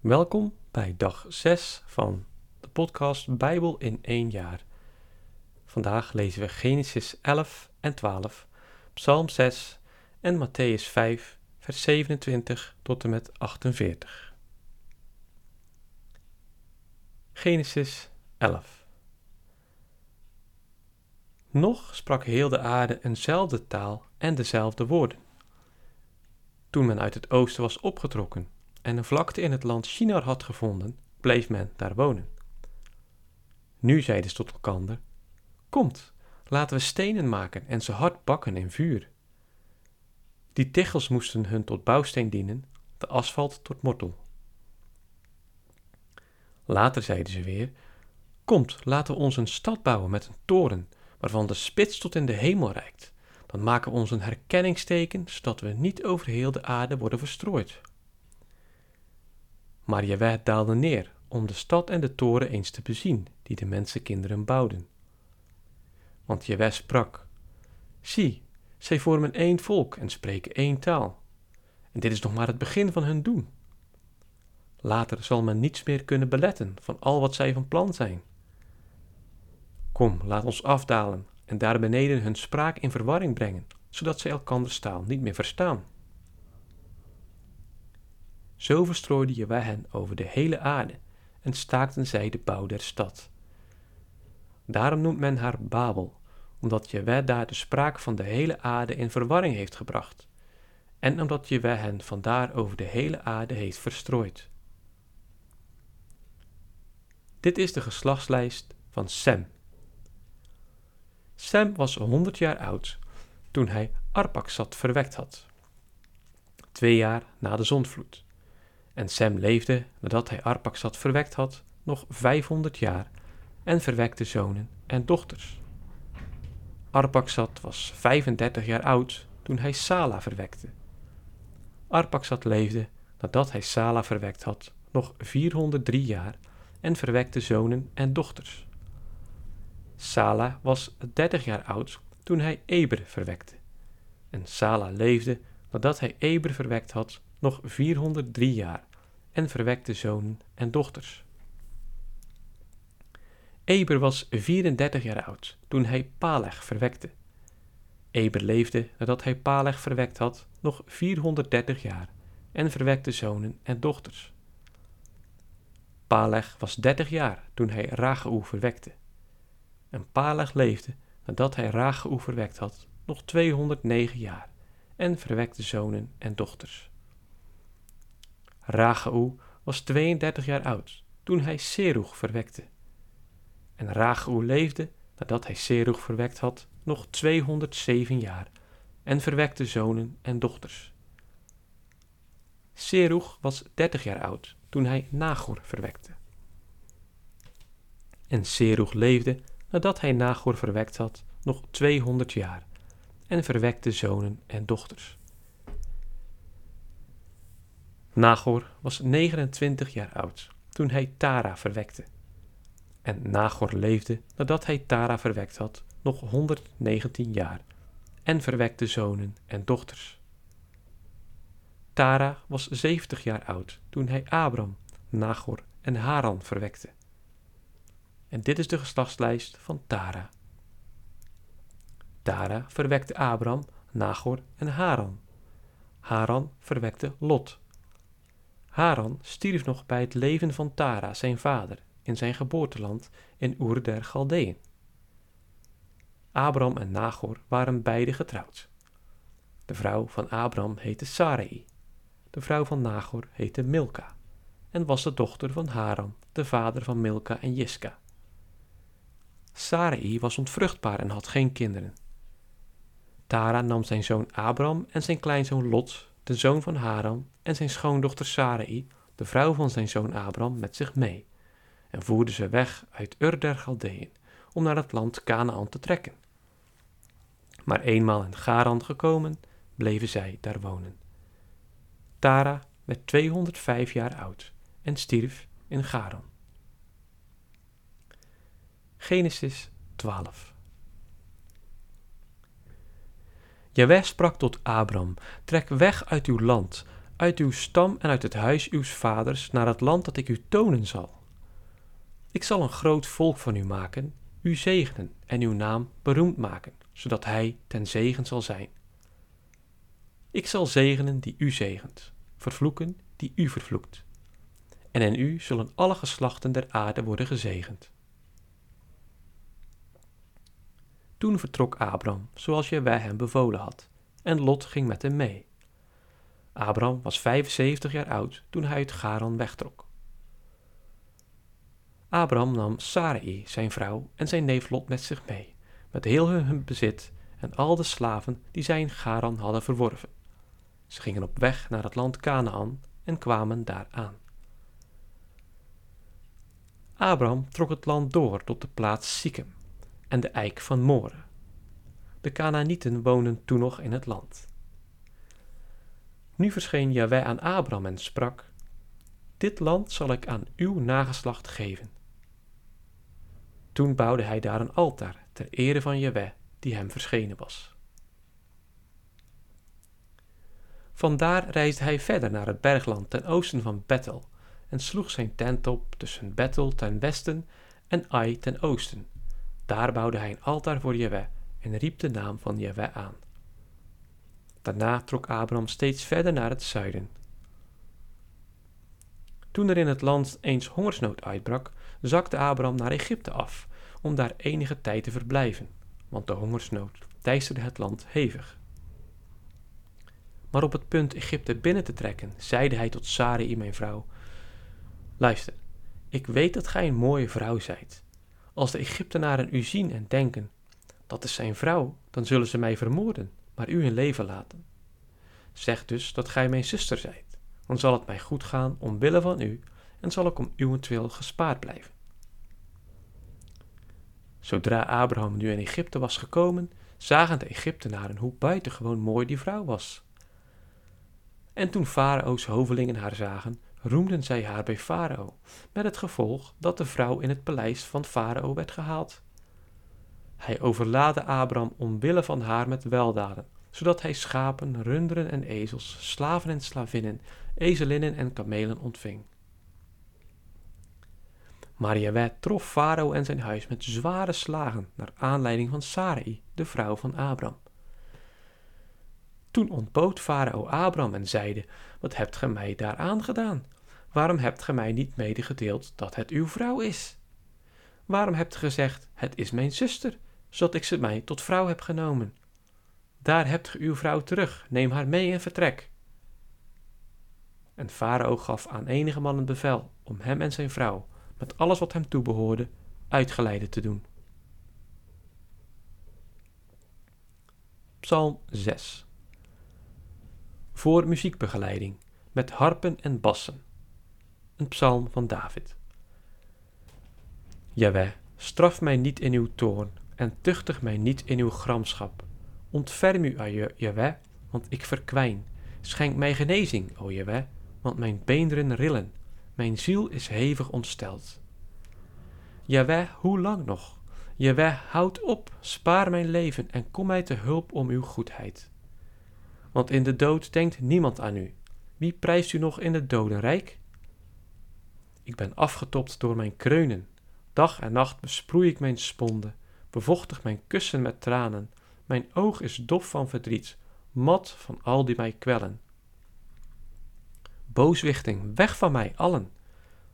Welkom bij dag 6 van de podcast Bijbel in één jaar. Vandaag lezen we Genesis 11 en 12, Psalm 6 en Matthäus 5, vers 27 tot en met 48. Genesis 11 Nog sprak heel de aarde eenzelfde taal en dezelfde woorden. Toen men uit het oosten was opgetrokken en een vlakte in het land Shinar had gevonden, bleef men daar wonen. Nu zeiden ze tot elkander: Komt, laten we stenen maken en ze hard bakken in vuur. Die tichels moesten hun tot bouwsteen dienen, de asfalt tot mortel. Later zeiden ze weer: Komt, laten we ons een stad bouwen met een toren, waarvan de spits tot in de hemel reikt. Dan maken we ons een herkenningsteken, zodat we niet over heel de aarde worden verstrooid. Maar Jaweh daalde neer om de stad en de toren eens te bezien, die de mensenkinderen bouwden. Want Jaweh sprak, Zie, zij vormen één volk en spreken één taal. En dit is nog maar het begin van hun doen. Later zal men niets meer kunnen beletten van al wat zij van plan zijn. Kom, laat ons afdalen en daar beneden hun spraak in verwarring brengen, zodat zij elkanders taal niet meer verstaan. Zo verstrooide Jehovah hen over de hele aarde en staakten zij de bouw der stad. Daarom noemt men haar Babel, omdat Jehovah daar de spraak van de hele aarde in verwarring heeft gebracht, en omdat Jehovah hen vandaar over de hele aarde heeft verstrooid. Dit is de geslachtslijst van Sem. Sem was 100 jaar oud toen hij Arpaksat verwekt had, twee jaar na de zondvloed. En Sem leefde, nadat hij Arpaksad verwekt had, nog 500 jaar en verwekte zonen en dochters. Arpaksad was 35 jaar oud toen hij Sala verwekte. Arpaksad leefde, nadat hij Sala verwekt had, nog 403 jaar en verwekte zonen en dochters. Sala was 30 jaar oud toen hij Eber verwekte. En Sala leefde, nadat hij Eber verwekt had, nog 403 jaar en verwekte zonen en dochters. Eber was 34 jaar oud toen hij Paleg verwekte. Eber leefde nadat hij Paleg verwekt had nog 430 jaar en verwekte zonen en dochters. Paleg was 30 jaar toen hij Rageu verwekte. En Paleg leefde nadat hij Rageu verwekt had nog 209 jaar en verwekte zonen en dochters. Rageu was 32 jaar oud toen hij Serug verwekte. En Rageu leefde, nadat hij Serug verwekt had, nog 207 jaar en verwekte zonen en dochters. Serug was 30 jaar oud toen hij Nagor verwekte. En Serug leefde, nadat hij Nagor verwekt had, nog 200 jaar en verwekte zonen en dochters. Nagor was 29 jaar oud toen hij Tara verwekte. En Nagor leefde nadat hij Tara verwekt had nog 119 jaar en verwekte zonen en dochters. Tara was 70 jaar oud toen hij Abram, Nagor en Haran verwekte. En dit is de geslachtslijst van Tara. Tara verwekte Abram, Nagor en Haran. Haran verwekte Lot. Haran stierf nog bij het leven van Tara, zijn vader, in zijn geboorteland in Ur der Galdeën. Abram en Nagor waren beide getrouwd. De vrouw van Abram heette Sarai, de vrouw van Nagor heette Milka en was de dochter van Haran, de vader van Milka en Jiska. Sarai was ontvruchtbaar en had geen kinderen. Tara nam zijn zoon Abram en zijn kleinzoon Lot de zoon van Haran, en zijn schoondochter Sarai, de vrouw van zijn zoon Abram, met zich mee, en voerden ze weg uit Ur der Galdeën, om naar het land Canaan te trekken. Maar eenmaal in Garan gekomen, bleven zij daar wonen. Tara werd 205 jaar oud en stierf in Garan. Genesis 12 Jaweh sprak tot Abram, trek weg uit uw land, uit uw stam en uit het huis uws vaders naar het land dat ik u tonen zal. Ik zal een groot volk van u maken, u zegenen en uw naam beroemd maken, zodat hij ten zegen zal zijn. Ik zal zegenen die u zegent, vervloeken die u vervloekt. En in u zullen alle geslachten der aarde worden gezegend. Toen vertrok Abram, zoals wij hem bevolen had, en Lot ging met hem mee. Abram was 75 jaar oud toen hij uit Garan wegtrok. Abram nam Sarai, zijn vrouw, en zijn neef Lot met zich mee, met heel hun bezit en al de slaven die zij in Garan hadden verworven. Ze gingen op weg naar het land Canaan en kwamen daar aan. Abram trok het land door tot de plaats Sichem en de eik van More. De Canaanieten woonden toen nog in het land. Nu verscheen Jahweh aan Abram en sprak: Dit land zal ik aan uw nageslacht geven. Toen bouwde hij daar een altaar ter ere van Jahweh die hem verschenen was. Vandaar reisde hij verder naar het bergland ten oosten van Bethel en sloeg zijn tent op tussen Bethel ten westen en Ai ten oosten. Daar bouwde hij een altaar voor Jahweh en riep de naam van Jahweh aan. Daarna trok Abraham steeds verder naar het zuiden. Toen er in het land eens hongersnood uitbrak, zakte Abraham naar Egypte af om daar enige tijd te verblijven, want de hongersnood teisterde het land hevig. Maar op het punt Egypte binnen te trekken, zeide hij tot Sarai, mijn vrouw: Luister, ik weet dat gij een mooie vrouw zijt. Als de Egyptenaren u zien en denken: dat is zijn vrouw, dan zullen ze mij vermoorden, maar u in leven laten. Zeg dus dat gij mijn zuster zijt, dan zal het mij goed gaan omwille van u en zal ik om uwentwil gespaard blijven. Zodra Abraham nu in Egypte was gekomen, zagen de Egyptenaren hoe buitengewoon mooi die vrouw was. En toen Farao's hovelingen haar zagen, roemden zij haar bij Farao, met het gevolg dat de vrouw in het paleis van Farao werd gehaald. Hij overlaadde Abraham omwille van haar met weldaden, zodat hij schapen, runderen en ezels, slaven en slavinnen, ezelinnen en kamelen ontving. Maar Jaweh trof Farao en zijn huis met zware slagen naar aanleiding van Sarai, de vrouw van Abram. Toen ontbood Farao Abram en zeide, wat hebt ge mij daar aangedaan? Waarom hebt ge mij niet medegedeeld dat het uw vrouw is? Waarom hebt ge gezegd, het is mijn zuster, zodat ik ze mij tot vrouw heb genomen? Daar hebt ge uw vrouw terug, neem haar mee en vertrek. En Farao gaf aan enige mannen bevel om hem en zijn vrouw, met alles wat hem toebehoorde, uitgeleide te doen. Psalm 6 Voor muziekbegeleiding, met harpen en bassen. Een psalm van David. Jaweh, straf mij niet in uw toorn en tuchtig mij niet in uw gramschap Ontferm u aan je, Jaweh, want ik verkwijn. Schenk mij genezing, o Jaweh, want mijn beenderen rillen. Mijn ziel is hevig ontsteld. Jaweh, hoe lang nog? Jaweh, houd op, spaar mijn leven en kom mij te hulp om uw goedheid. Want in de dood denkt niemand aan u. Wie prijst u nog in het dodenrijk? Ik ben afgetopt door mijn kreunen. Dag en nacht besproei ik mijn sponden, bevochtig mijn kussen met tranen, mijn oog is dof van verdriet, mat van al die mij kwellen. Booswichting, weg van mij allen,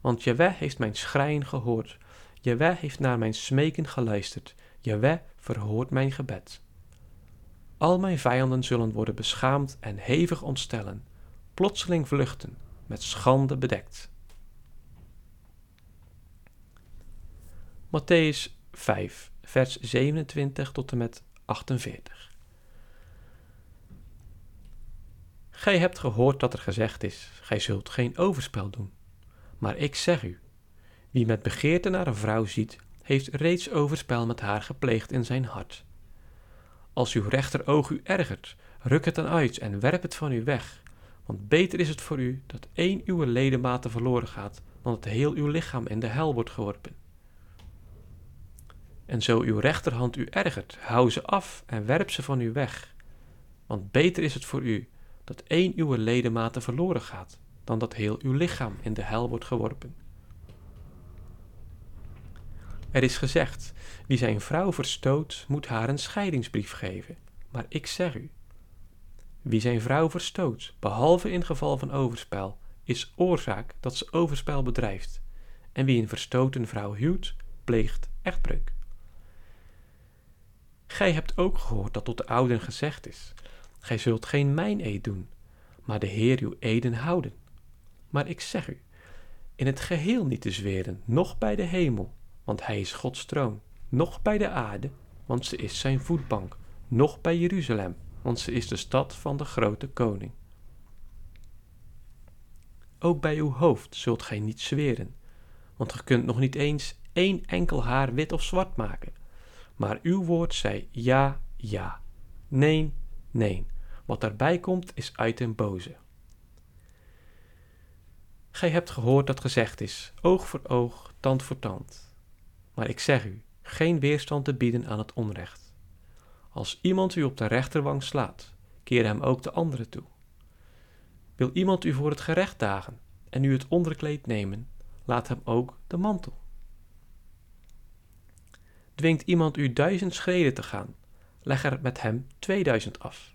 want Jaweh heeft mijn schreien gehoord. Jaweh heeft naar mijn smeken geluisterd. Jaweh verhoort mijn gebed. Al mijn vijanden zullen worden beschaamd en hevig ontstellen, plotseling vluchten, met schande bedekt. Matthäus 5, vers 27 tot en met 48. Gij hebt gehoord dat er gezegd is: Gij zult geen overspel doen. Maar ik zeg u: wie met begeerte naar een vrouw ziet, heeft reeds overspel met haar gepleegd in zijn hart. Als uw rechteroog u ergert, ruk het dan uit en werp het van u weg. Want beter is het voor u dat één uw ledematen verloren gaat, dan dat heel uw lichaam in de hel wordt geworpen. En zo uw rechterhand u ergert, hou ze af en werp ze van u weg. Want beter is het voor u dat één uw ledematen verloren gaat, dan dat heel uw lichaam in de hel wordt geworpen. Er is gezegd: wie zijn vrouw verstoot, moet haar een scheidingsbrief geven. Maar ik zeg u: wie zijn vrouw verstoot, behalve in geval van overspel, is oorzaak dat ze overspel bedrijft. En wie een verstoten vrouw huwt, pleegt echtbreuk. Gij hebt ook gehoord dat tot de ouden gezegd is: Gij zult geen mijn eed doen, maar de Heer uw eden houden. Maar ik zeg u, in het geheel niet te zweren, noch bij de hemel, want hij is Gods troon, noch bij de aarde, want ze is zijn voetbank, noch bij Jeruzalem, want ze is de stad van de grote koning. Ook bij uw hoofd zult gij niet zweren, want ge kunt nog niet eens één enkel haar wit of zwart maken. Maar uw woord zij ja, ja, nee, nee. Wat daarbij komt is uit den boze. Gij hebt gehoord dat gezegd is: oog voor oog, tand voor tand. Maar ik zeg u, geen weerstand te bieden aan het onrecht. Als iemand u op de rechterwang slaat, keer hem ook de andere toe. Wil iemand u voor het gerecht dagen en u het onderkleed nemen, laat hem ook de mantel. Dwingt iemand u duizend schreden te gaan, leg er met hem tweeduizend af.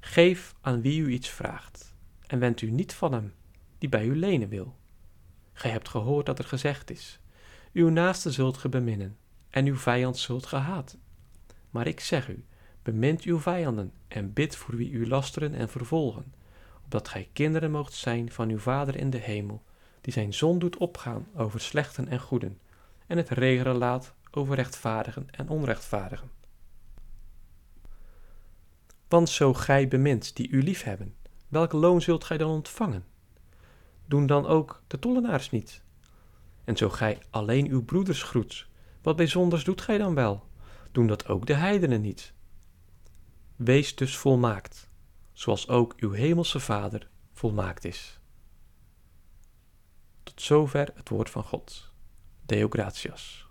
Geef aan wie u iets vraagt, en wend u niet van hem die bij u lenen wil. Gij hebt gehoord dat er gezegd is: Uw naaste zult ge beminnen, en uw vijand zult ge. Maar ik zeg u: bemint uw vijanden en bid voor wie u lasteren en vervolgen, opdat gij kinderen moogt zijn van uw Vader in de hemel, die zijn zon doet opgaan over slechten en goeden, en het regeren laat over rechtvaardigen en onrechtvaardigen. Want zo gij bemint die u liefhebben, welk loon zult gij dan ontvangen? Doen dan ook de tollenaars niet? En zo gij alleen uw broeders groet, wat bijzonders doet gij dan wel? Doen dat ook de heidenen niet? Wees dus volmaakt, zoals ook uw hemelse Vader volmaakt is. Tot zover het woord van God. Deo gratias.